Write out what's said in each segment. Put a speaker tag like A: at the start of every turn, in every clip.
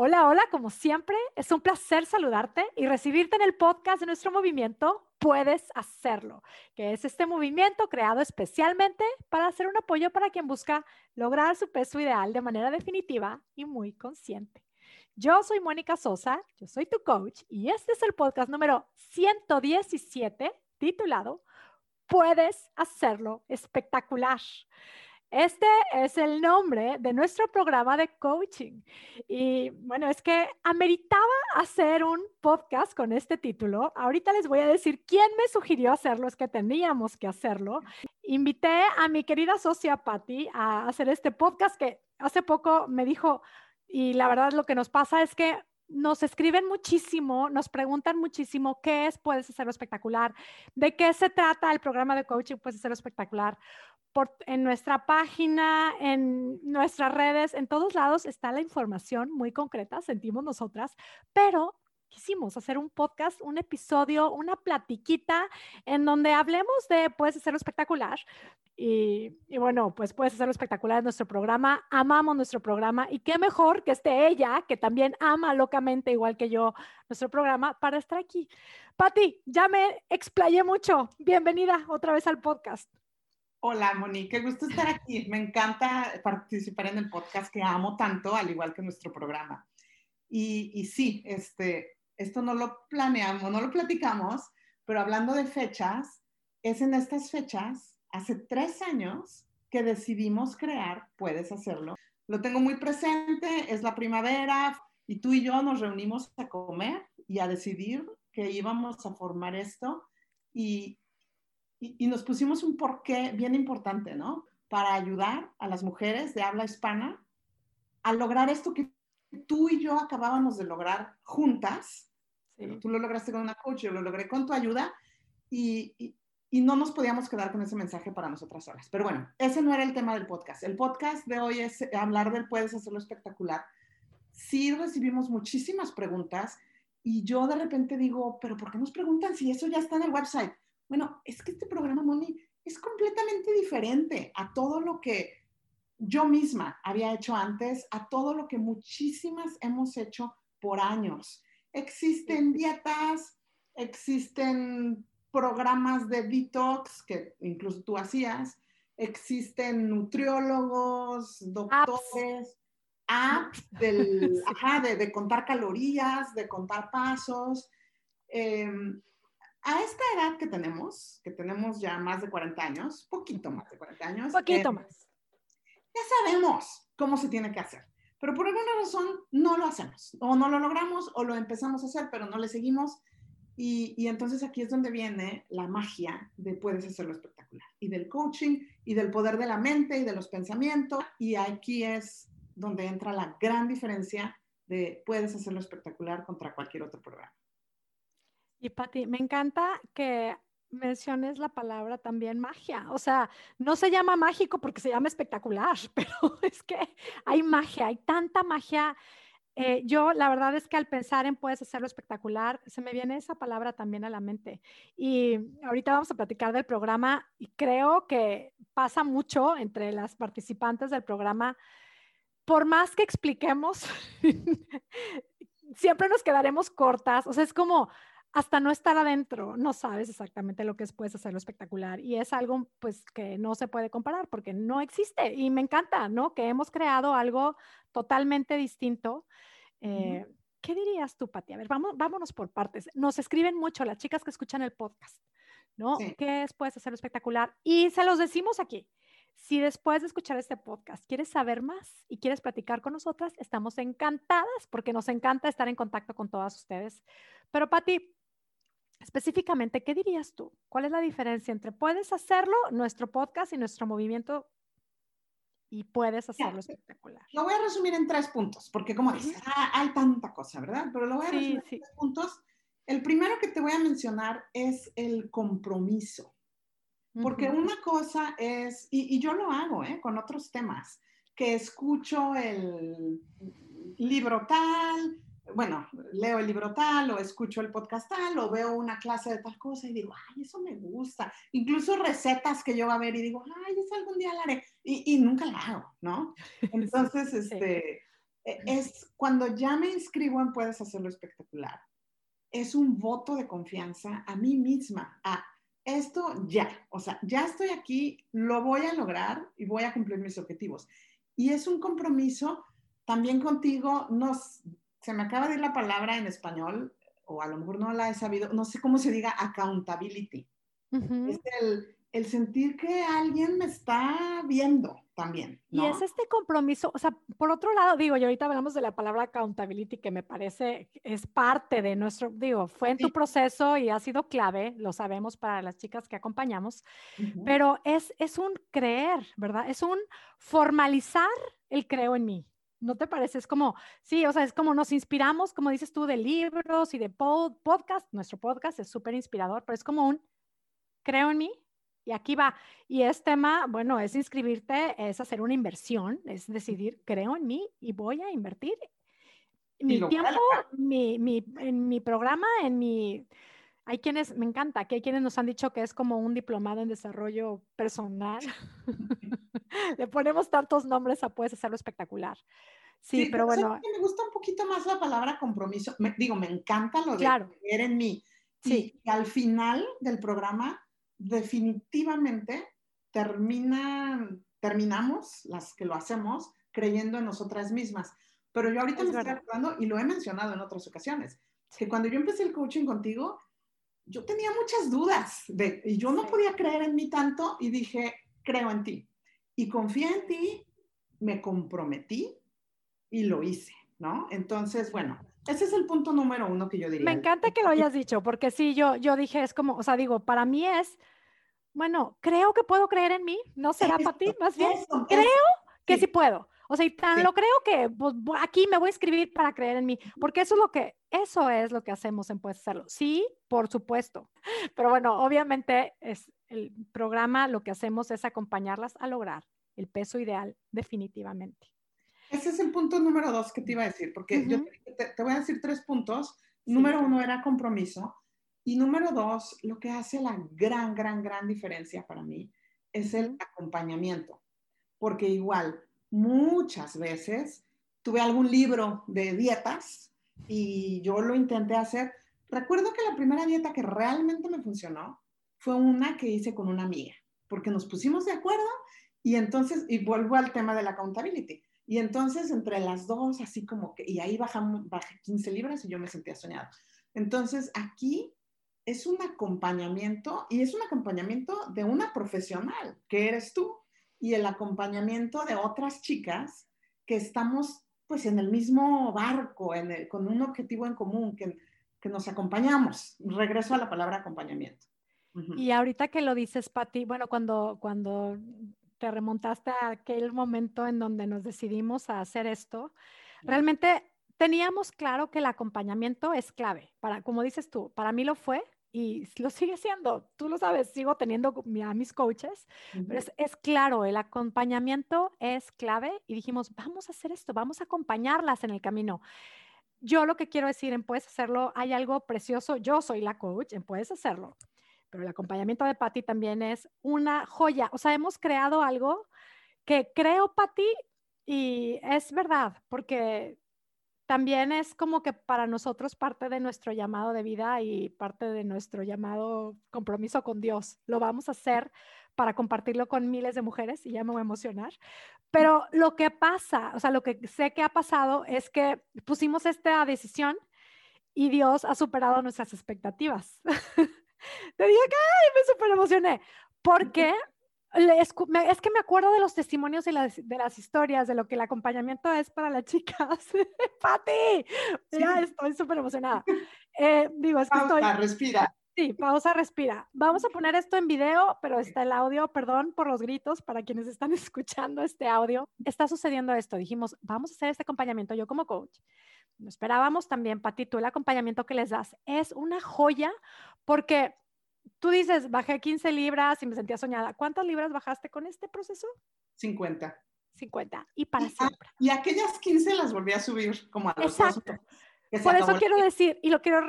A: Hola, hola, como siempre, es un placer saludarte y recibirte en el podcast de nuestro movimiento Puedes Hacerlo, que es este movimiento creado especialmente para hacer un apoyo para quien busca lograr su peso ideal de manera definitiva y muy consciente. Yo soy Mónica Sosa, yo soy tu coach y este es el podcast número 117 titulado Puedes Hacerlo Espectacular. Este es el nombre de nuestro programa de coaching. Y bueno, es que ameritaba hacer un podcast con este título. Ahorita les voy a decir quién me sugirió hacerlo, es que teníamos que hacerlo. Invité a mi querida socia Patti a hacer este podcast que hace poco me dijo, y la verdad lo que nos pasa es que nos escriben muchísimo, nos preguntan muchísimo qué es Puedes hacerlo espectacular, de qué se trata el programa de coaching Puedes hacerlo espectacular en nuestra página, en nuestras redes, en todos lados está la información muy concreta, sentimos nosotras, pero quisimos hacer un podcast, un episodio, una platiquita en donde hablemos de Puedes hacerlo espectacular. Y, y, bueno, pues puedes hacerlo espectacular en nuestro programa. Amamos nuestro programa y qué mejor que esté ella, que también ama locamente, igual que yo, nuestro programa, para estar aquí. Patti, ya me explayé mucho. Bienvenida otra vez al podcast.
B: Hola, Moni, qué gusto estar aquí. Me encanta participar en el podcast que amo tanto, al igual que nuestro programa. Y, sí, este, esto no lo planeamos, no lo platicamos, pero hablando de fechas, es en estas fechas, hace tres años, que decidimos crear Puedes Hacerlo. Lo tengo muy presente, es la primavera y tú y yo nos reunimos a comer y a decidir que íbamos a formar esto y, y, nos pusimos un porqué bien importante, ¿no? Para ayudar a las mujeres de habla hispana a lograr esto que tú y yo acabábamos de lograr juntas. Tú lo lograste con una coach, yo lo logré con tu ayuda y, y, y, no nos podíamos quedar con ese mensaje para nosotras solas. Pero bueno, ese no era el tema del podcast. El podcast de hoy es hablar del puedes hacerlo espectacular. Sí recibimos muchísimas preguntas y yo de repente digo, pero ¿por qué nos preguntan si eso ya está en el website? Bueno, es que este programa, Moni, es completamente diferente a todo lo que yo misma había hecho antes, a todo lo que muchísimas hemos hecho por años. Existen dietas, existen programas de detox que incluso tú hacías, existen nutriólogos, doctores, apps, del, de, contar calorías, de contar pasos. Em, a esta edad que tenemos, que tenemos ya más de 40 años, poquito más de 40 años.
A: Poquito eh, más.
B: Ya sabemos cómo se tiene que hacer, pero por alguna razón no lo hacemos, o no lo logramos, o lo empezamos a hacer, pero no le seguimos. Y, y entonces aquí es donde viene la magia de puedes hacerlo espectacular, y del coaching, y del poder de la mente, y de los pensamientos. Y aquí es donde entra la gran diferencia de puedes hacerlo espectacular contra cualquier otro programa.
A: Y Pati, me encanta que menciones la palabra también magia. O sea, no se llama mágico porque se llama espectacular, pero es que hay magia, hay tanta magia. Eh, yo la verdad es que al pensar en puedes hacerlo espectacular, se me viene esa palabra también a la mente. Y ahorita vamos a platicar del programa y creo que pasa mucho entre las participantes del programa. Por más que expliquemos, siempre nos quedaremos cortas. O sea, es como, hasta no estar adentro, no sabes exactamente lo que es, puedes hacerlo espectacular. Y es algo pues que no se puede comparar porque no existe. Y me encanta, ¿no? Que hemos creado algo totalmente distinto. Eh, ¿Qué dirías tú, Pati? A ver, vamos, vámonos por partes. Nos escriben mucho las chicas que escuchan el podcast, ¿no? ¿Qué es, puedes hacerlo espectacular? Y se los decimos aquí. Si después de escuchar este podcast quieres saber más y quieres platicar con nosotras, estamos encantadas porque nos encanta estar en contacto con todas ustedes. Pero Pati, específicamente, ¿qué dirías tú? ¿Cuál es la diferencia entre puedes hacerlo, nuestro podcast y nuestro movimiento y puedes hacerlo espectacular?
B: Lo voy a resumir en tres puntos, porque como dices, ah, hay tanta cosa, ¿verdad? Pero lo voy a resumir en tres puntos. El primero que te voy a mencionar es el compromiso. Porque una cosa es, y, y, yo lo hago ¿eh? con otros temas, que escucho el libro tal, bueno, leo el libro tal o escucho el podcast tal o veo una clase de tal cosa y digo, ay, eso me gusta. Incluso recetas que yo va a ver y digo, ay, eso algún día la haré. Y, y nunca la hago, ¿no? Entonces, este, e, es cuando ya me inscribo en Puedes Hacerlo Espectacular, es un voto de confianza a mí misma, a esto ya, o sea, ya estoy aquí, lo voy a lograr y voy a cumplir mis objetivos. Y es un compromiso también contigo, nos, se me acaba de ir la palabra en español, o a lo mejor no la he sabido, no sé cómo se diga, accountability. Es el, el sentir que alguien me está viendo también.
A: Y es este compromiso, o sea, por otro lado, digo, y ahorita hablamos de la palabra accountability, que me parece es parte de nuestro, digo, fue en tu proceso y ha sido clave, lo sabemos para las chicas que acompañamos, pero es, es un creer, ¿verdad? Es un formalizar el creo en mí. ¿No te parece? Es como, sí, o sea, es como nos inspiramos, como dices tú, de libros y de podcast. Nuestro podcast es súper inspirador, pero es como un creo en mí, y aquí va. Y este tema, bueno, es inscribirte, es hacer una inversión, es decidir, creo en mí y voy a invertir mi tiempo, mi, mi, en mi programa, en mi... Hay quienes, me encanta, que hay quienes nos han dicho que es como un diplomado en desarrollo personal. Le ponemos tantos nombres a puedes hacerlo espectacular. Sí, pero bueno.
B: Me gusta un poquito más la palabra compromiso. digo, me encanta lo de creer en mí. Sí. Y al final del programa definitivamente termina, terminamos, las que lo hacemos, creyendo en nosotras mismas. Pero yo ahorita me estoy acordando, y lo he mencionado en otras ocasiones, que cuando yo empecé el coaching contigo, yo tenía muchas dudas de, y yo no podía creer en mí tanto y dije, creo en ti. Y confié en ti, me comprometí y lo hice, ¿no? Entonces, bueno, ese es el punto número uno que yo diría.
A: Me encanta que lo hayas dicho, porque sí, yo, yo dije, es como, o sea, digo, para mí es, bueno, creo que puedo creer en mí, ¿no será para ti? Más bien, creo que sí. puedo. O sea, y tan lo creo que pues, aquí me voy a escribir para creer en mí, porque eso es lo que, eso es lo que hacemos en Puedes Hacerlo. Sí, por supuesto. Pero bueno, obviamente es el programa, lo que hacemos es acompañarlas a lograr el peso ideal definitivamente.
B: Ese es el punto número dos que te iba a decir, porque yo te, voy a decir tres puntos. Número uno era compromiso. Y número dos, lo que hace la gran, gran, gran diferencia para mí es el acompañamiento. Porque igual, muchas veces tuve algún libro de dietas y yo lo intenté hacer. Recuerdo que la primera dieta que realmente me funcionó fue una que hice con una amiga, porque nos pusimos de acuerdo y entonces, y vuelvo al tema de la accountability. Y entonces entre las dos, así como que, y ahí bajamos, bajé 15 libras y yo me sentía soñada. Entonces aquí es un acompañamiento y es un acompañamiento de una profesional, que eres tú, y el acompañamiento de otras chicas que estamos pues en el mismo barco, con un objetivo en común, que, que nos acompañamos. Regreso a la palabra acompañamiento.
A: Y ahorita que lo dices, Patti, bueno, cuando, cuando te remontaste a aquel momento en donde nos decidimos a hacer esto, realmente teníamos claro que el acompañamiento es clave. Para, como dices tú, para mí lo fue y lo sigue siendo. Tú lo sabes, sigo teniendo a mis coaches, pero es, es, claro, el acompañamiento es clave y dijimos, vamos a hacer esto, vamos a acompañarlas en el camino. Yo lo que quiero decir en Puedes Hacerlo, hay algo precioso, yo soy la coach en Puedes Hacerlo pero el acompañamiento de Patti también es una joya. O sea, hemos creado algo que creo, Patti, y es verdad, porque también es como que para nosotros parte de nuestro llamado de vida y parte de nuestro llamado compromiso con Dios. Lo vamos a hacer para compartirlo con miles de mujeres y ya me voy a emocionar. Pero lo que pasa, o sea, lo que sé que ha pasado es que pusimos esta decisión y Dios ha superado nuestras expectativas. Te dije que ay, me súper emocioné, porque es, que me acuerdo de los testimonios y de las historias de lo que el acompañamiento es para las chicas. ¡Pati! Ya estoy súper emocionada. Eh, digo, es que
B: pausa, estoy... respira.
A: Sí, pausa, respira. Vamos a poner esto en video, pero está el audio, perdón por los gritos para quienes están escuchando este audio. Está sucediendo esto. Dijimos, vamos a hacer este acompañamiento yo como coach. Esperábamos también, Pati, tú el acompañamiento que les das es una joya porque tú dices, bajé 15 libras y me sentía soñada. ¿Cuántas libras bajaste con este proceso?
B: 50.
A: 50. Y para siempre.
B: Y aquellas 15 las volví a subir como a los
A: Exacto. Por eso quiero decir, y lo quiero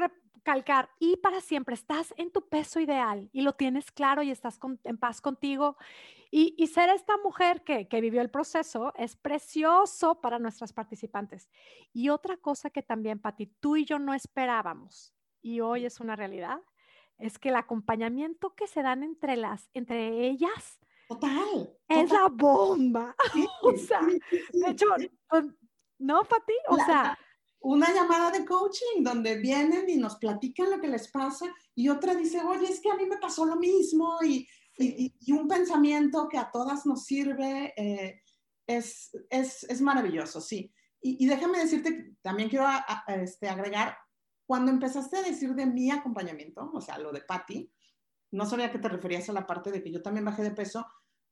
A: calcar y para siempre estás en tu peso ideal y lo tienes claro y estás en paz contigo. Y, ser esta mujer que, que, vivió el proceso es precioso para nuestras participantes. Y otra cosa que también, Pati, tú y yo no esperábamos y hoy es una realidad, es que el acompañamiento que se dan entre las, entre ellas,
B: Total.
A: Es la bomba. o sea, de hecho, ¿no, Pati? O sea,
B: una llamada de coaching donde vienen y nos platican lo que les pasa y otra dice, oye, es que a mí me pasó lo mismo y, y, un pensamiento que a todas nos sirve eh, es, es, es, maravilloso, sí. Y, déjame decirte, también quiero este, agregar, cuando empezaste a decir de mi acompañamiento, o sea, lo de Patty, no sabía que te referías a la parte de que yo también bajé de peso,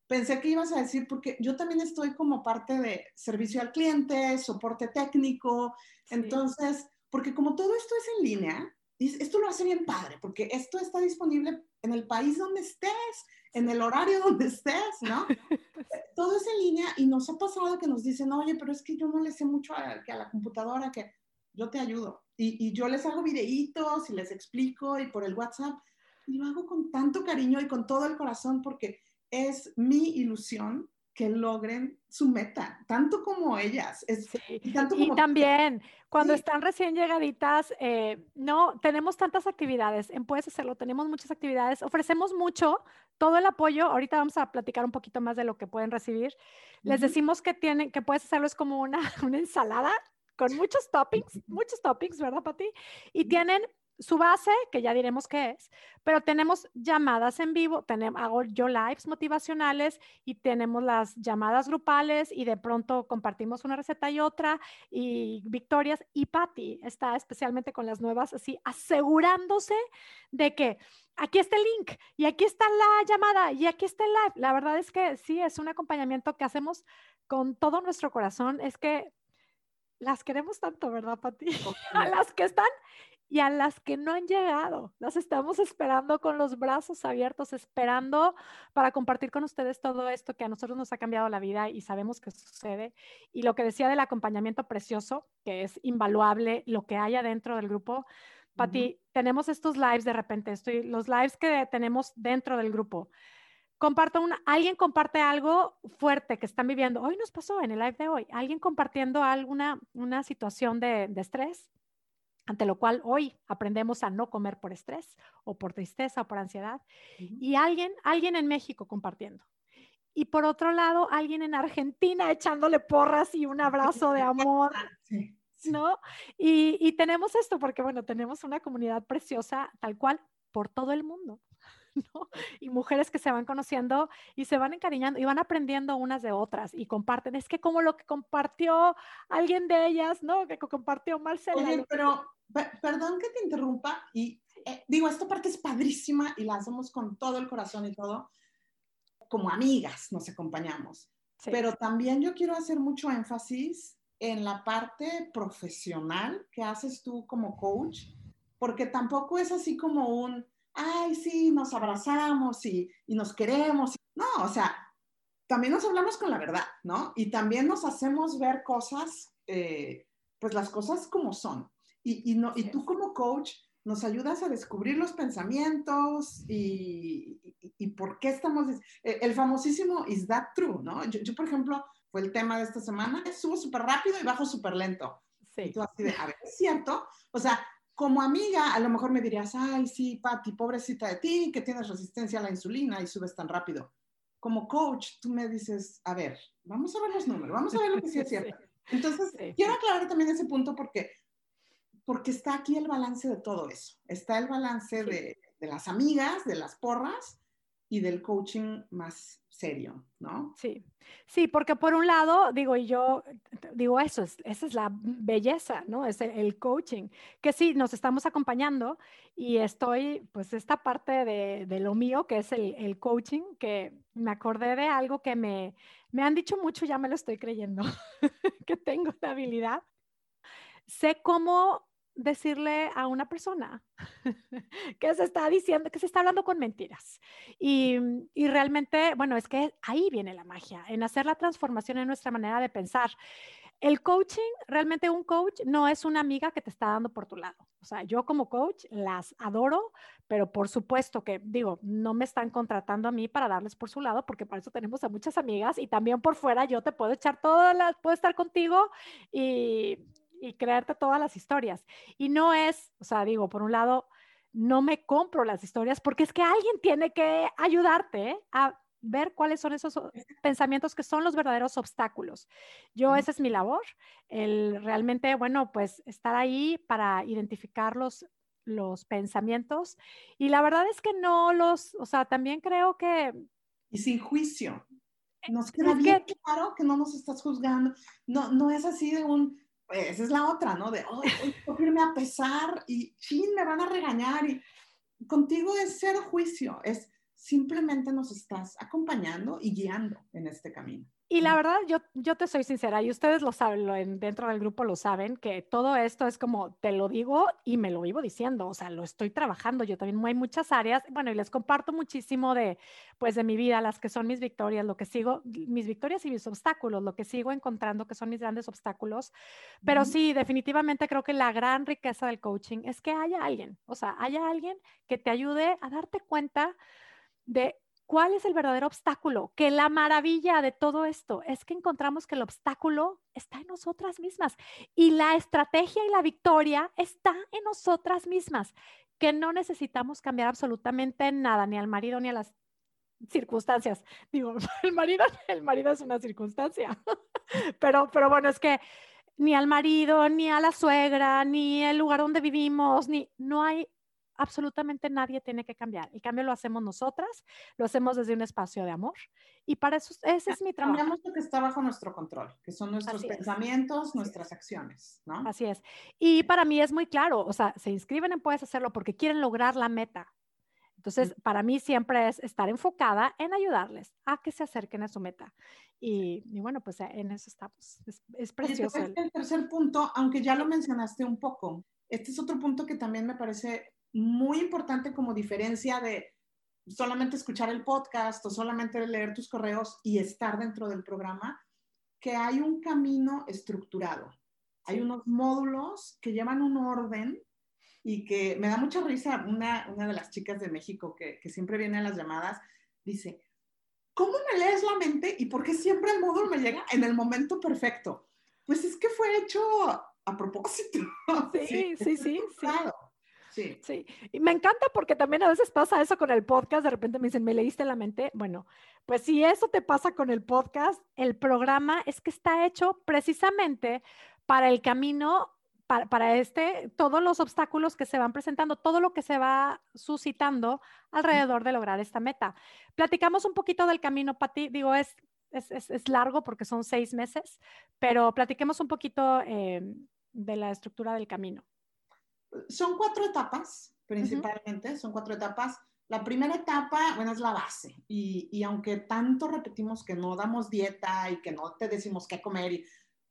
B: pensé que ibas a decir, porque yo también estoy como parte de servicio al cliente, soporte técnico, entonces, porque como todo esto es en línea, esto lo hace bien padre, porque esto está disponible en el país donde estés, en el horario donde estés, ¿no? todo es en línea y nos ha pasado que nos dicen, oye, pero es que yo no le sé mucho a, a la computadora, que yo te ayudo. Y, y yo les hago videitos y les explico y por el WhatsApp. Y lo hago con tanto cariño y con todo el corazón porque es mi ilusión que logren su meta, tanto como ellas.
A: y, también, cuando están recién llegaditas, eh, no, tenemos tantas actividades, en Puedes Hacerlo, tenemos muchas actividades, ofrecemos mucho, todo el apoyo, ahorita vamos a platicar un poquito más de lo que pueden recibir. Les decimos que tienen, que Puedes Hacerlo es como una, una ensalada con muchos toppings, muchos toppings, ¿verdad, Pati? Y tienen su base, que ya diremos qué es, pero tenemos llamadas en vivo, tenemos, hago yo lives motivacionales y tenemos las llamadas grupales y de pronto compartimos una receta y otra y victorias y Patty está especialmente con las nuevas así asegurándose de que aquí está el link y aquí está la llamada y aquí está el live. La verdad es que sí, es un acompañamiento que hacemos con todo nuestro corazón. Es que las queremos tanto, ¿verdad, Pati? A las que están y a las que no han llegado. Las estamos esperando con los brazos abiertos, esperando para compartir con ustedes todo esto que a nosotros nos ha cambiado la vida y sabemos que sucede. Y lo que decía del acompañamiento precioso, que es invaluable lo que hay adentro del grupo. Pati, tenemos estos lives de repente, estoy, los lives que tenemos dentro del grupo. Comparto una, alguien comparte algo fuerte que están viviendo. Hoy nos pasó en el live de hoy. Alguien compartiendo alguna una situación de, de estrés ante lo cual hoy aprendemos a no comer por estrés o por tristeza o por ansiedad. Y alguien, alguien en México compartiendo. Y por otro lado, alguien en Argentina echándole porras y un abrazo de amor. ¿No? Y, y tenemos esto porque, bueno, tenemos una comunidad preciosa tal cual por todo el mundo. Y mujeres que se van conociendo y se van encariñando y van aprendiendo unas de otras y comparten. Es que como lo que compartió alguien de ellas, ¿no? Que compartió Marcela.
B: Oye, pero perdón que te interrumpa y eh, digo, esta parte es padrísima y la hacemos con todo el corazón y todo. Como amigas nos acompañamos. Pero también yo quiero hacer mucho énfasis en la parte profesional que haces tú como coach, porque tampoco es así como un, ay, sí, nos abrazamos y, nos queremos. No, o sea, también nos hablamos con la verdad, ¿no? Y también nos hacemos ver cosas, eh, pues las cosas como son. Y, no, y tú como coach nos ayudas a descubrir los pensamientos y, por qué estamos... Eh, el famosísimo is that true, ¿no? Yo, por ejemplo, fue el tema de esta semana, subo súper rápido y bajo súper lento. Sí. Y tú así de, a ver, ¿es cierto? O sea, como amiga, a lo mejor me dirías, ay, sí, Pati, pobrecita de ti, que tienes resistencia a la insulina y subes tan rápido. Como coach, tú me dices, a ver, vamos a ver los números, vamos a ver lo que sí es cierto. Entonces, quiero aclarar también ese punto porque, porque está aquí el balance de todo eso. Está el balance de, de las amigas, de las porras y del coaching más serio, ¿no?
A: Sí, sí, porque por un lado, digo, y yo digo eso, es, esa es la belleza, ¿no? Es el, coaching, que sí, nos estamos acompañando y estoy, pues, esta parte de, de lo mío, que es el, el, coaching, que me acordé de algo que me, me han dicho mucho, ya me lo estoy creyendo, que tengo la habilidad. Sé cómo decirle a una persona que se está diciendo, que se está hablando con mentiras. Y, y, realmente, bueno, es que ahí viene la magia, en hacer la transformación en nuestra manera de pensar. el coaching, realmente un coach no es una amiga que te está dando por tu lado. O sea, yo como coach las adoro, pero por supuesto que digo, no me están contratando a mí para darles por su lado, porque para eso tenemos a muchas amigas y también por fuera yo te puedo echar todas las, puedo estar contigo y, y creerte todas las historias. Y no es, o sea, digo, por un lado, no me compro las historias porque es que alguien tiene que ayudarte a ver cuáles son esos pensamientos que son los verdaderos obstáculos. Yo, esa es mi labor, el realmente, bueno, pues estar ahí para identificar los, los pensamientos. Y la verdad es que no los, o sea, también creo que...
B: Y sin juicio. Eh, nos queda bien que, claro que no nos estás juzgando. No, no es así de un, esa es la otra, ¿no? De, oh, tengo irme a pesar y, chin, me van a regañar. Y contigo es cero juicio, es simplemente nos estás acompañando y guiando en este camino.
A: Y la verdad, yo, yo te soy sincera, y ustedes lo saben, dentro del grupo lo saben, que todo esto es como te lo digo y me lo vivo diciendo, o sea, lo estoy trabajando. Yo también hay muchas áreas, bueno, y les comparto muchísimo de, pues, de mi vida, las que son mis victorias, lo que sigo, mis victorias y mis obstáculos, lo que sigo encontrando que son mis grandes obstáculos. Pero sí, definitivamente creo que la gran riqueza del coaching es que haya alguien, o sea, haya alguien que te ayude a darte cuenta de cuál es el verdadero obstáculo, que la maravilla de todo esto es que encontramos que el obstáculo está en nosotras mismas y la estrategia y la victoria está en nosotras mismas, que no necesitamos cambiar absolutamente nada, ni al marido ni a las circunstancias. Digo, el marido, el marido es una circunstancia, pero, pero bueno, es que ni al marido, ni a la suegra, ni el lugar donde vivimos, ni no hay absolutamente nadie tiene que cambiar. El cambio lo hacemos nosotras, lo hacemos desde un espacio de amor y para eso ese es mi trabajo.
B: Cambiamos lo que está bajo nuestro control, que son nuestros pensamientos, nuestras acciones, ¿no?
A: Así es. Y para mí es muy claro, o sea, se inscriben en Puedes Hacerlo porque quieren lograr la meta. Entonces, para mí siempre es estar enfocada en ayudarles a que se acerquen a su meta. Y, bueno, pues en eso estamos. Es, es precioso.
B: el tercer punto, aunque ya lo mencionaste un poco, este es otro punto que también me parece muy importante como diferencia de solamente escuchar el podcast o solamente leer tus correos y estar dentro del programa, que hay un camino estructurado. Hay unos módulos que llevan un orden y que me da mucha risa. Una, una de las chicas de México que, que siempre viene a las llamadas dice, ¿cómo me lees la mente y por qué siempre el módulo me llega en el momento perfecto? Pues es que fue hecho a propósito.
A: Sí, sí, sí. Sí. Sí. Y me encanta porque también a veces pasa eso con el podcast. De repente me dicen, ¿me leíste la mente? Bueno, pues si eso te pasa con el podcast, el programa es que está hecho precisamente para el camino, para, para este, todos los obstáculos que se van presentando, todo lo que se va suscitando alrededor de lograr esta meta. Platicamos un poquito del camino, Pati. Digo, es, es, es, largo porque son seis meses, pero platiquemos un poquito eh, de la estructura del camino
B: son cuatro etapas, principalmente, son cuatro etapas. La primera etapa, bueno, es la base. Y, y, aunque tanto repetimos que no damos dieta y que no te decimos qué comer,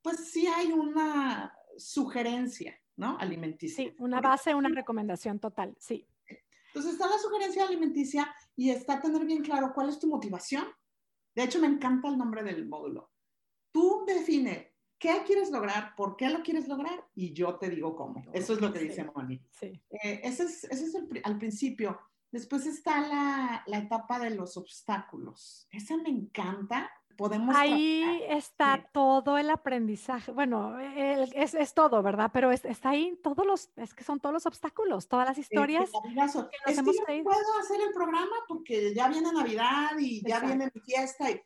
B: pues sí hay una sugerencia, ¿no? Alimenticia.
A: Sí, una base, una recomendación total, sí.
B: Entonces está la sugerencia alimenticia y está tener bien claro cuál es tu motivación. De hecho, me encanta el nombre del módulo. Tú define ¿Qué quieres lograr? ¿Por qué lo quieres lograr? Y yo te digo cómo. Eso es lo que dice Moni. Sí. Eh, ese es, ese es el, al principio. Después está la, la, etapa de los obstáculos. Esa me encanta. Podemos
A: ahí está todo el aprendizaje. Bueno, es, es, todo, ¿verdad? Pero está ahí todos los, es que son todos los obstáculos, todas las historias.
B: que nos es hemos que puedo hacer el programa porque ya viene Navidad y ya viene mi fiesta y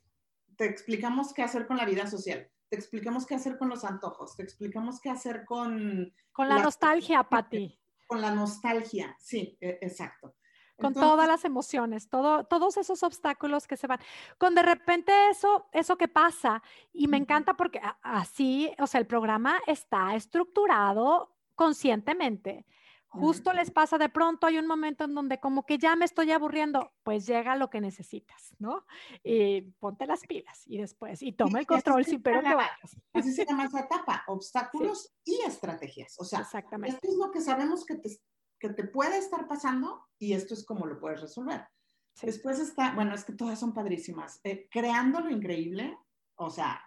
B: te explicamos qué hacer con la vida social te explicamos qué hacer con los antojos, te explicamos qué hacer con...
A: Con la, nostalgia, Patti.
B: Con la nostalgia, sí, e, exacto.
A: Con todas las emociones, todo, todos esos obstáculos que se van. Con de repente eso, eso que pasa, y me encanta porque así, o sea, el programa está estructurado conscientemente. Justo les pasa de pronto, hay un momento en donde como que ya me estoy aburriendo, pues llega lo que necesitas, ¿no? Y ponte las pilas y después, y toma el control, sí, pero que vayas.
B: Así se llama esa etapa, obstáculos y estrategias. O sea, Exactamente. esto es lo que sabemos que te, que te puede estar pasando y esto es como lo puedes resolver. Después está, bueno, es que todas son padrísimas. Eh, creando lo increíble, o sea,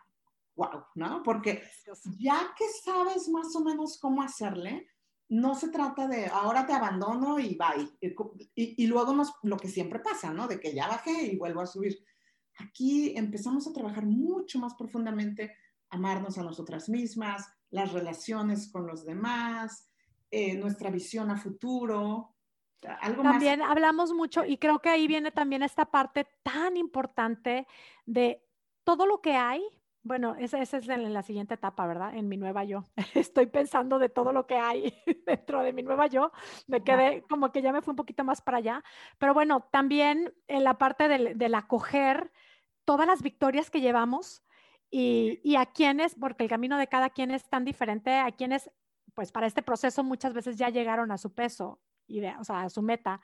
B: wow, ¿no? Porque ya que sabes más o menos cómo hacerle, no se trata de ahora te abandono y bye. Y, y luego nos, lo que siempre pasa, ¿no? De que ya bajé y vuelvo a subir. Aquí empezamos a trabajar mucho más profundamente, amarnos a nosotras mismas, las relaciones con los demás, eh, nuestra visión a futuro. Algo
A: también hablamos mucho y creo que ahí viene también esta parte tan importante de todo lo que hay bueno, esa, es en la siguiente etapa, ¿verdad? En mi nueva yo. Estoy pensando de todo lo que hay dentro de mi nueva yo. Me quedé como que ya me fui un poquito más para allá. Pero bueno, también en la parte del, acoger todas las victorias que llevamos y, y, a quienes, porque el camino de cada quien es tan diferente, a quienes, pues para este proceso muchas veces ya llegaron a su peso, y o sea, a su meta.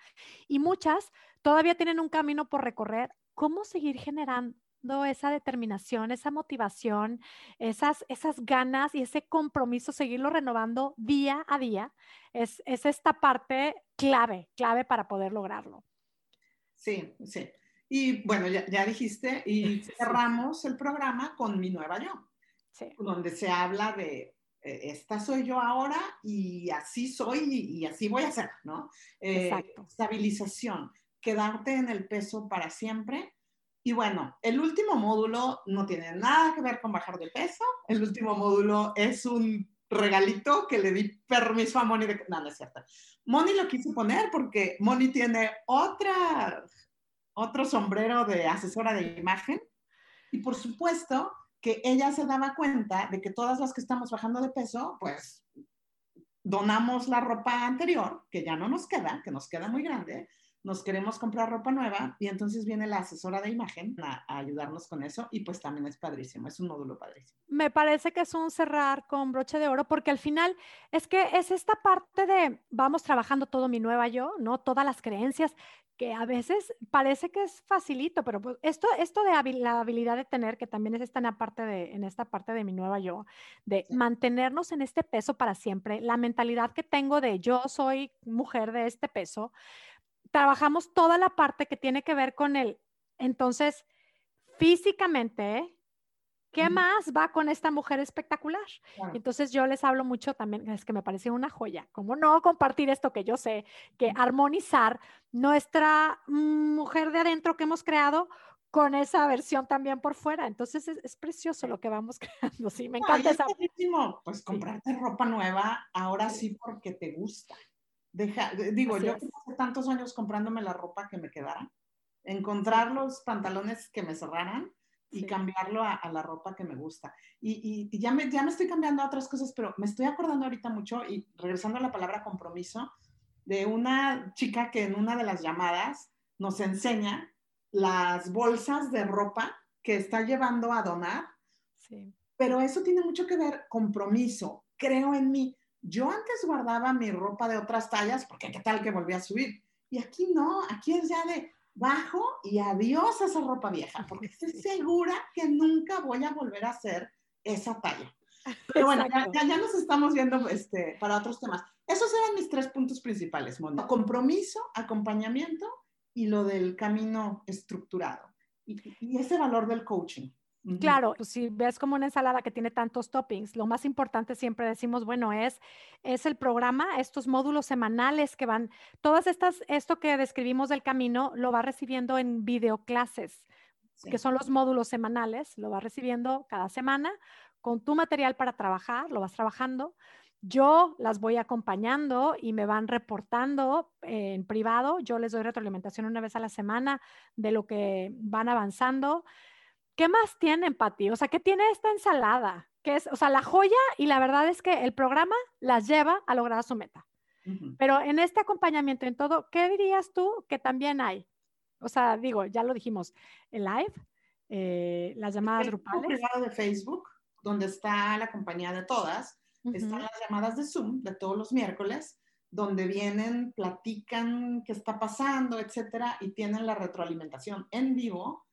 A: Y muchas todavía tienen un camino por recorrer. ¿Cómo seguir generando? Esa determinación, esa motivación, esas, esas ganas y ese compromiso, seguirlo renovando día a día, es, es esta parte clave, clave para poder lograrlo.
B: Sí, sí. Y bueno, ya, ya dijiste, y cerramos el programa con mi nueva yo, sí. donde se habla de eh, esta soy yo ahora y así soy y, así voy a ser, ¿no? Eh, Exacto. Estabilización, quedarte en el peso para siempre y bueno, el último módulo no tiene nada que ver con bajar de peso. El último módulo es un regalito que le di permiso a Moni de... No, no es cierto. Moni lo quise poner porque Moni tiene otra, otro sombrero de asesora de imagen. Y por supuesto que ella se daba cuenta de que todas las que estamos bajando de peso, pues donamos la ropa anterior, que ya no nos queda, que nos queda muy grande, nos queremos comprar ropa nueva y entonces viene la asesora de imagen a, ayudarnos con eso y pues también es padrísimo, es un módulo padrísimo.
A: Me parece que es un cerrar con broche de oro porque al final es que es esta parte de vamos trabajando todo mi nueva yo, ¿no? Todas las creencias que a veces parece que es facilito, pero pues esto, esto de la habilidad de tener, que también es esta en, parte de, en esta parte de mi nueva yo, de mantenernos en este peso para siempre, la mentalidad que tengo de yo soy mujer de este peso, trabajamos toda la parte que tiene que ver con él. Entonces, físicamente, ¿qué más va con esta mujer espectacular? Entonces yo les hablo mucho también, es que me parece una joya, ¿cómo no compartir esto que yo sé, que armonizar nuestra mujer de adentro que hemos creado con esa versión también por fuera. Entonces es, precioso lo que vamos creando, sí, me encanta esa.
B: Pues comprarte ropa nueva, ahora sí porque te gusta. Deja, digo, yo hace tantos años comprándome la ropa que me quedara, encontrar los pantalones que me cerraran y cambiarlo a, la ropa que me gusta. Y, y, ya, me, ya me estoy cambiando a otras cosas, pero me estoy acordando ahorita mucho y regresando a la palabra compromiso, de una chica que en una de las llamadas nos enseña las bolsas de ropa que está llevando a donar. Sí. Pero eso tiene mucho que ver compromiso, creo en mí. Yo antes guardaba mi ropa de otras tallas porque qué tal que volví a subir. Y aquí no, aquí es ya de bajo y adiós a esa ropa vieja, porque estoy segura que nunca voy a volver a hacer esa talla. Pero bueno, ya, ya, nos estamos viendo este, para otros temas. Esos eran mis tres puntos principales, Moni. Compromiso, acompañamiento y lo del camino estructurado. y ese valor del coaching.
A: Claro, pues si ves como una ensalada que tiene tantos toppings, lo más importante siempre decimos, bueno, es, es el programa, estos módulos semanales que van, todas estas, esto que describimos del camino, lo va recibiendo en videoclases, que son los módulos semanales, lo va recibiendo cada semana con tu material para trabajar, lo vas trabajando. Yo las voy acompañando y me van reportando en privado. Yo les doy retroalimentación una vez a la semana de lo que van avanzando. ¿Qué más tienen, Pati? O sea, ¿qué tiene esta ensalada? Que es, o sea, la joya y la verdad es que el programa las lleva a lograr su meta. Pero en este acompañamiento, en todo, ¿qué dirías tú que también hay? O sea, digo, ya lo dijimos, el live, eh, las llamadas el grupales.
B: privado de Facebook, donde está la compañía de todas, están las llamadas de Zoom de todos los miércoles, donde vienen, platican qué está pasando, etcétera, y tienen la retroalimentación en vivo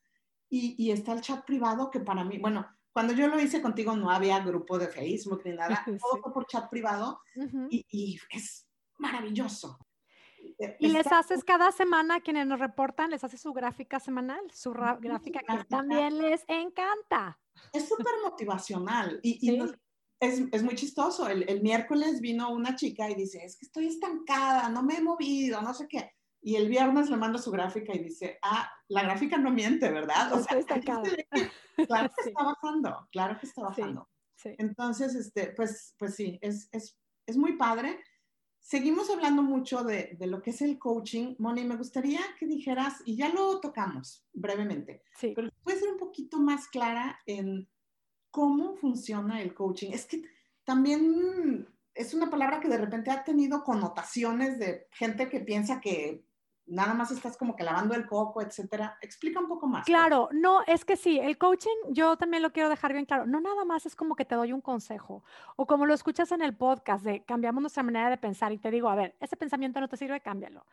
B: y, está el chat privado que para mí, bueno, cuando yo lo hice contigo no había grupo de Facebook ni nada, todo fue por chat privado y, es maravilloso.
A: E, y les haces cada semana, quienes nos reportan, les haces su gráfica semanal, su gráfica que también les encanta.
B: Es súper motivacional y, es, es, muy chistoso. El, el, miércoles vino una chica y dice, es que estoy estancada, no me he movido, no sé qué. Y el viernes le mando su gráfica y dice, ah, la gráfica no miente, ¿verdad?
A: O sea,
B: claro que está bajando, claro que está bajando. Entonces, este, pues, pues sí, es, es, es muy padre. Seguimos hablando mucho de, de, lo que es el coaching. Moni, me gustaría que dijeras, y ya lo tocamos brevemente,
A: sí.
B: pero puedes ser un poquito más clara en cómo funciona el coaching. Es que también es una palabra que de repente ha tenido connotaciones de gente que piensa que nada más estás como que lavando el coco, etcétera. Explica un poco más.
A: Claro, no, es que sí, el coaching yo también lo quiero dejar bien claro. No nada más es como que te doy un consejo o como lo escuchas en el podcast de cambiamos nuestra manera de pensar y te digo, a ver, ese pensamiento no te sirve, cámbialo.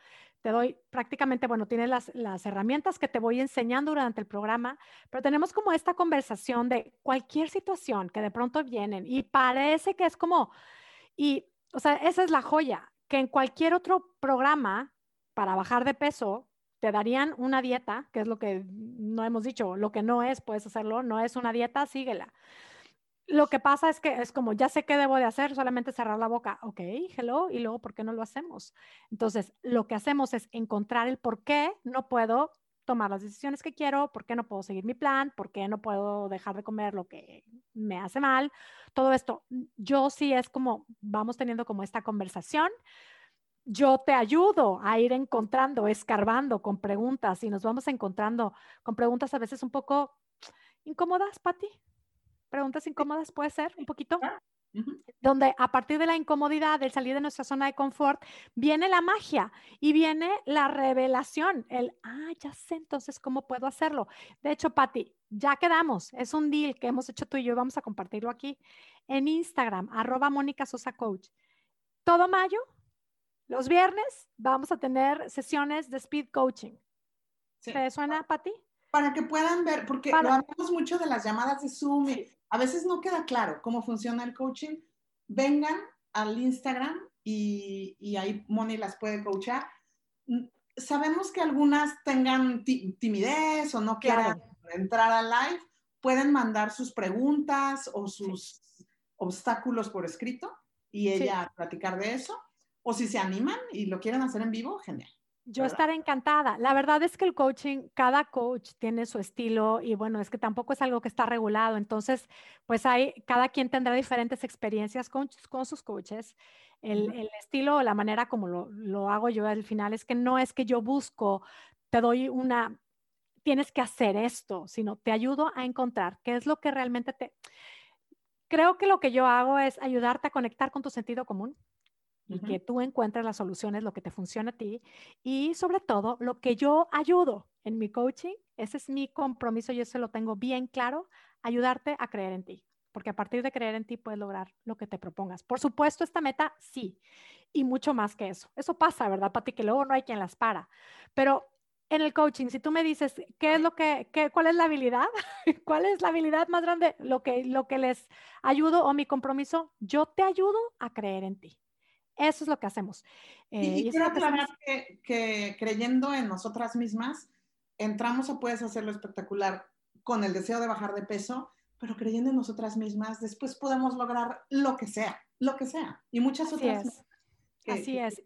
A: Te doy prácticamente, bueno, tienes las, las herramientas que te voy enseñando durante el programa, pero tenemos como esta conversación de cualquier situación que de pronto vienen y parece que es como, y, o sea, esa es la joya, que en cualquier otro programa para bajar de peso, te darían una dieta, que es lo que no hemos dicho, lo que no es, puedes hacerlo, no es una dieta, síguela. Lo que pasa es que es como, ya sé qué debo de hacer, solamente cerrar la boca, ok, hello, y luego, ¿por qué no lo hacemos? Entonces, lo que hacemos es encontrar el por qué no puedo tomar las decisiones que quiero, por qué no puedo seguir mi plan, por qué no puedo dejar de comer lo que me hace mal. Todo esto, yo sí es como, vamos teniendo como esta conversación, yo te ayudo a ir encontrando, escarbando con preguntas y nos vamos encontrando con preguntas a veces un poco incómodas, Patti. Preguntas incómodas puede ser un poquito. Donde a partir de la incomodidad, del salir de nuestra zona de confort, viene la magia y viene la revelación. El, ah, ya sé entonces cómo puedo hacerlo. De hecho, Patti, ya quedamos. Es un deal que hemos hecho tú y yo. Vamos a compartirlo aquí en Instagram, arroba Mónica Sosa Coach. Todo mayo los viernes vamos a tener sesiones de speed coaching. ¿Te suena, Pati?
B: Para que puedan ver, porque hablamos mucho de las llamadas de Zoom y a veces no queda claro cómo funciona el coaching. Vengan al Instagram y, ahí Moni las puede coachar. Mm, sabemos que algunas tengan timidez o no quieran entrar al live. Pueden mandar sus preguntas o sus obstáculos por escrito y ella platicar de eso. O si se animan y lo quieren hacer en vivo, genial.
A: Yo estaré encantada. La verdad es que el coaching, cada coach tiene su estilo y bueno, es que tampoco es algo que está regulado. Entonces, pues hay, cada quien tendrá diferentes experiencias con, con sus coaches. El, el, estilo o la manera como lo, lo hago yo al final es que no es que yo busco, te doy una, tienes que hacer esto, sino te ayudo a encontrar qué es lo que realmente te... Creo que lo que yo hago es ayudarte a conectar con tu sentido común y que tú encuentres las soluciones, lo que te funciona a ti y sobre todo lo que yo ayudo en mi coaching, ese es mi compromiso, yo se lo tengo bien claro, ayudarte a creer en ti, porque a partir de creer en ti puedes lograr lo que te propongas. Por supuesto, esta meta sí, y mucho más que eso. Eso pasa, ¿verdad, Pati? Que luego no hay quien las para, pero en el coaching, si tú me dices, ¿qué es lo que, qué, cuál es la habilidad? ¿Cuál es la habilidad más grande? Lo que, lo que les ayudo o mi compromiso, yo te ayudo a creer en ti. Eso es lo que hacemos.
B: Eh, y, quiero aclarar que, creyendo en nosotras mismas, entramos a Puedes Hacerlo Espectacular con el deseo de bajar de peso, pero creyendo en nosotras mismas, después podemos lograr lo que sea, lo que sea. Y muchas otras.
A: Así es.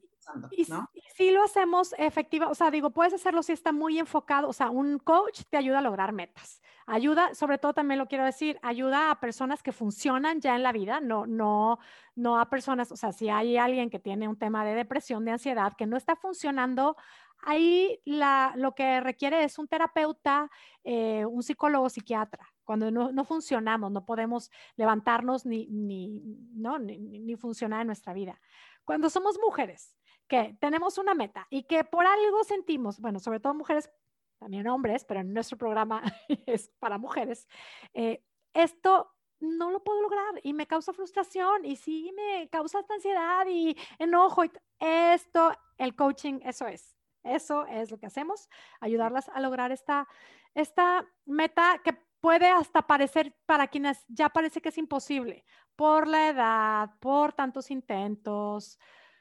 A: Y, si lo hacemos efectiva, o sea, digo, puedes hacerlo si está muy enfocado, o sea, un coach te ayuda a lograr metas. Ayuda, sobre todo también lo quiero decir, ayuda a personas que funcionan ya en la vida, no, no, no a personas, o sea, si hay alguien que tiene un tema de depresión, de ansiedad, que no está funcionando, ahí la, lo que requiere es un terapeuta, eh, un psicólogo, psiquiatra. Cuando no, no funcionamos, no podemos levantarnos ni, ni, ¿no? ni, ni funcionar en nuestra vida. Cuando somos mujeres, que tenemos una meta y que por algo sentimos, bueno, sobre todo mujeres, también hombres, pero en nuestro programa es para mujeres, eh, esto no lo puedo lograr y me causa frustración y sí me causa ansiedad y enojo. Y esto, el coaching, eso es. Eso es lo que hacemos, ayudarlas a lograr esta, esta meta que puede hasta parecer para quienes ya parece que es imposible por la edad, por tantos intentos,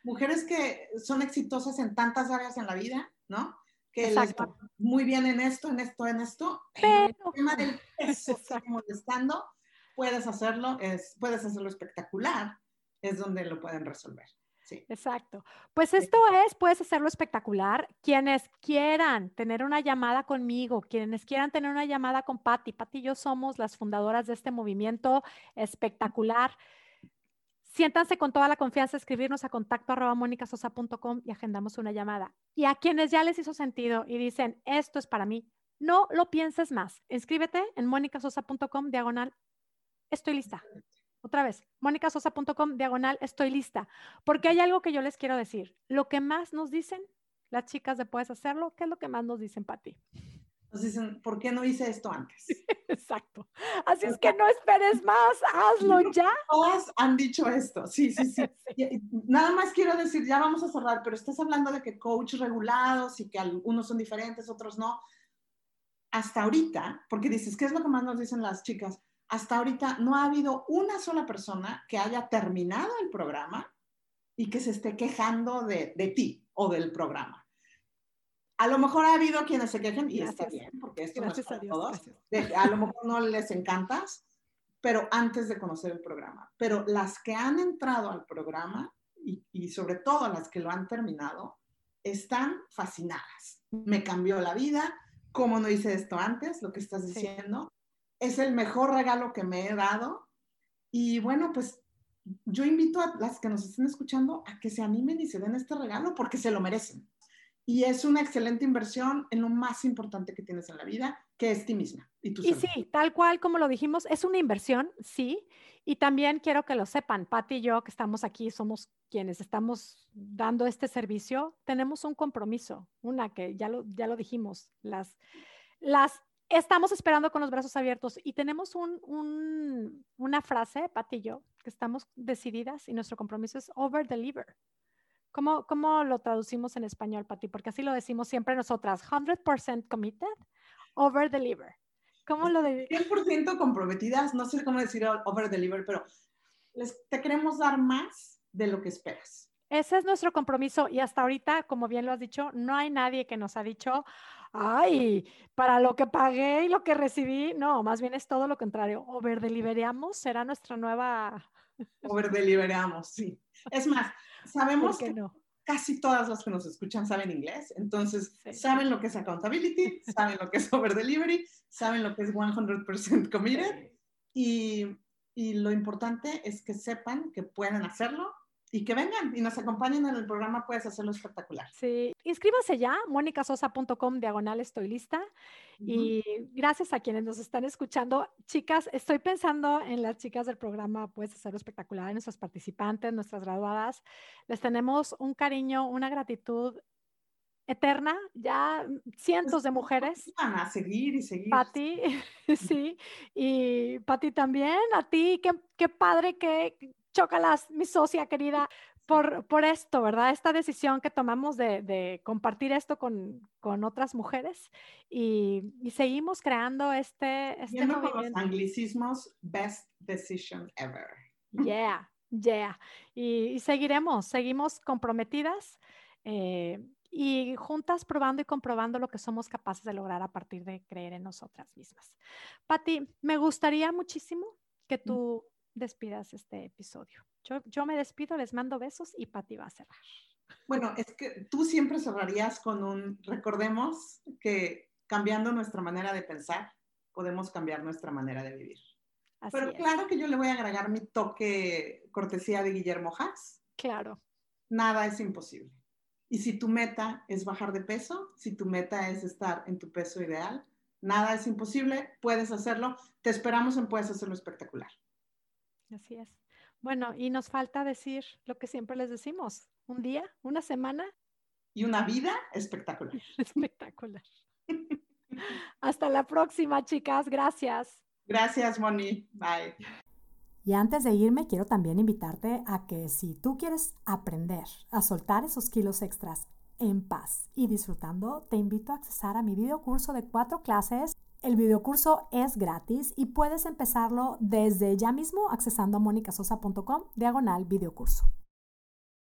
B: mujeres que son exitosas en tantas áreas en la vida, ¿no? que les va muy bien en esto, en esto, en esto. En el tema del peso, molestando, puedes hacerlo, es, puedes hacerlo espectacular, es donde lo pueden resolver. Sí.
A: Exacto. Pues esto es, puedes hacerlo espectacular. Quienes quieran tener una llamada conmigo, quienes quieran tener una llamada con Patti, Patti y yo somos las fundadoras de este movimiento espectacular. Siéntanse con toda la confianza, escribirnos a contacto arroba monicasosa.com y agendamos una llamada. Y a quienes ya les hizo sentido y dicen, esto es para mí, no lo pienses más. Inscríbete en monicasosa.com diagonal, estoy lista. Otra vez, monicasosa.com diagonal, estoy lista. Porque hay algo que yo les quiero decir. Lo que más nos dicen las chicas de Puedes Hacerlo, ¿qué es lo que más nos dicen, Pati?
B: Nos dicen, ¿por qué no hice esto antes?
A: Exacto. Así es que no esperes más, hazlo ya.
B: Todas han dicho esto, sí, sí, sí. Nada más quiero decir, ya vamos a cerrar, pero estás hablando de que coach regulados y que algunos son diferentes, otros no. Hasta ahorita, porque dices, ¿qué es lo que más nos dicen las chicas? hasta ahorita no ha habido una sola persona que haya terminado el programa y que se esté quejando de, ti o del programa. A lo mejor ha habido quienes se quejen y está bien, porque esto no es para todos. a lo mejor no les encantas, pero antes de conocer el programa. Pero las que han entrado al programa y, y sobre todo las que lo han terminado, están fascinadas. Me cambió la vida, ¿cómo no hice esto antes? Lo que estás diciendo es el mejor regalo que me he dado. Y bueno, pues yo invito a las que nos estén escuchando a que se animen y se den este regalo porque se lo merecen. Y es una excelente inversión en lo más importante que tienes en la vida, que es ti misma. Y, tu
A: y sí, tal cual como lo dijimos, es una inversión, sí. Y también quiero que lo sepan, Patti y yo que estamos aquí, somos quienes estamos dando este servicio, tenemos un compromiso, una que ya lo, ya lo dijimos, las, las estamos esperando con los brazos abiertos y tenemos una frase, Pati y yo, que estamos decididas y nuestro compromiso es over deliver. ¿Cómo, ¿Cómo lo traducimos en español, Pati? Porque así lo decimos siempre nosotras, 100% committed, over deliver. ¿Cómo lo de
B: 100% comprometidas, no sé cómo decir over deliver, pero les, te queremos dar más de lo que esperas.
A: Ese es nuestro compromiso y hasta ahorita, como bien lo has dicho, no hay nadie que nos ha dicho, ay, para lo que pagué y lo que recibí, no, más bien es todo lo contrario. Overdeliberamos será nuestra nueva.
B: Overdeliberamos, sí. Es más, sabemos que no? casi todas las que nos escuchan saben inglés, entonces saben lo que es accountability, saben lo que es overdelivery, saben lo que es 100% committed y, y lo importante es que sepan que pueden hacerlo y que vengan y nos acompañen en el programa, puedes hacerlo espectacular.
A: Sí, inscríbase ya, monicasosa.com diagonal estoy lista. Y gracias a quienes nos están escuchando. Chicas, estoy pensando en las chicas del programa, puedes hacerlo espectacular, en nuestras participantes, nuestras graduadas. Les tenemos un cariño, una gratitud eterna, ya cientos de mujeres.
B: Van a seguir y seguir.
A: Pati, sí, y Pati también, a ti, qué, qué padre que chócalas, mi socia querida, por, por esto, ¿verdad? Esta decisión que tomamos de, de compartir esto con, con, otras mujeres y, y seguimos creando este, este
B: movimiento. Con los anglicismos, best decision ever.
A: Yeah, yeah. Y, y seguiremos, seguimos comprometidas. Eh, y juntas probando y comprobando lo que somos capaces de lograr a partir de creer en nosotras mismas. Patti, me gustaría muchísimo que tú despidas este episodio. Yo, yo me despido, les mando besos y Pati va a cerrar.
B: Bueno, es que tú siempre cerrarías con un, recordemos que cambiando nuestra manera de pensar, podemos cambiar nuestra manera de vivir. Pero claro que yo le voy a agregar mi toque cortesía de Guillermo Haas.
A: Claro.
B: Nada es imposible. Y si tu meta es bajar de peso, si tu meta es estar en tu peso ideal, nada es imposible, puedes hacerlo. Te esperamos en Puedes Hacerlo Espectacular.
A: Así es. Bueno, y nos falta decir lo que siempre les decimos, un día, una semana.
B: Y una vida espectacular.
A: Espectacular. Hasta la próxima, chicas. Gracias.
B: Gracias, Moni. Bye.
A: Y antes de irme, quiero también invitarte a que si tú quieres aprender a soltar esos kilos extras en paz y disfrutando, te invito a accesar a mi video curso de cuatro clases el videocurso es gratis y puedes empezarlo desde ya mismo accesando a monicasosa.com diagonal videocurso.